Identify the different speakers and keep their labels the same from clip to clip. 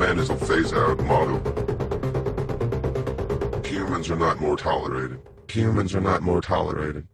Speaker 1: Man is a phase-out model. Humans are not more tolerated. Humans are not more tolerated.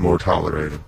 Speaker 1: more tolerated.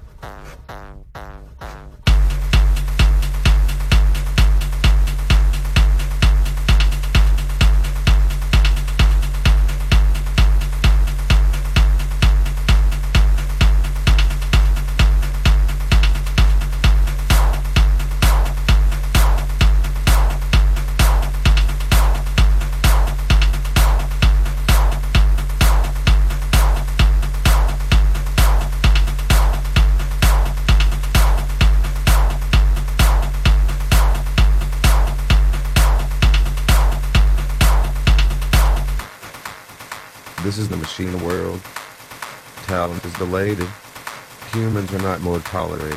Speaker 1: machine world. Talent is delayed. Humans are not more tolerated.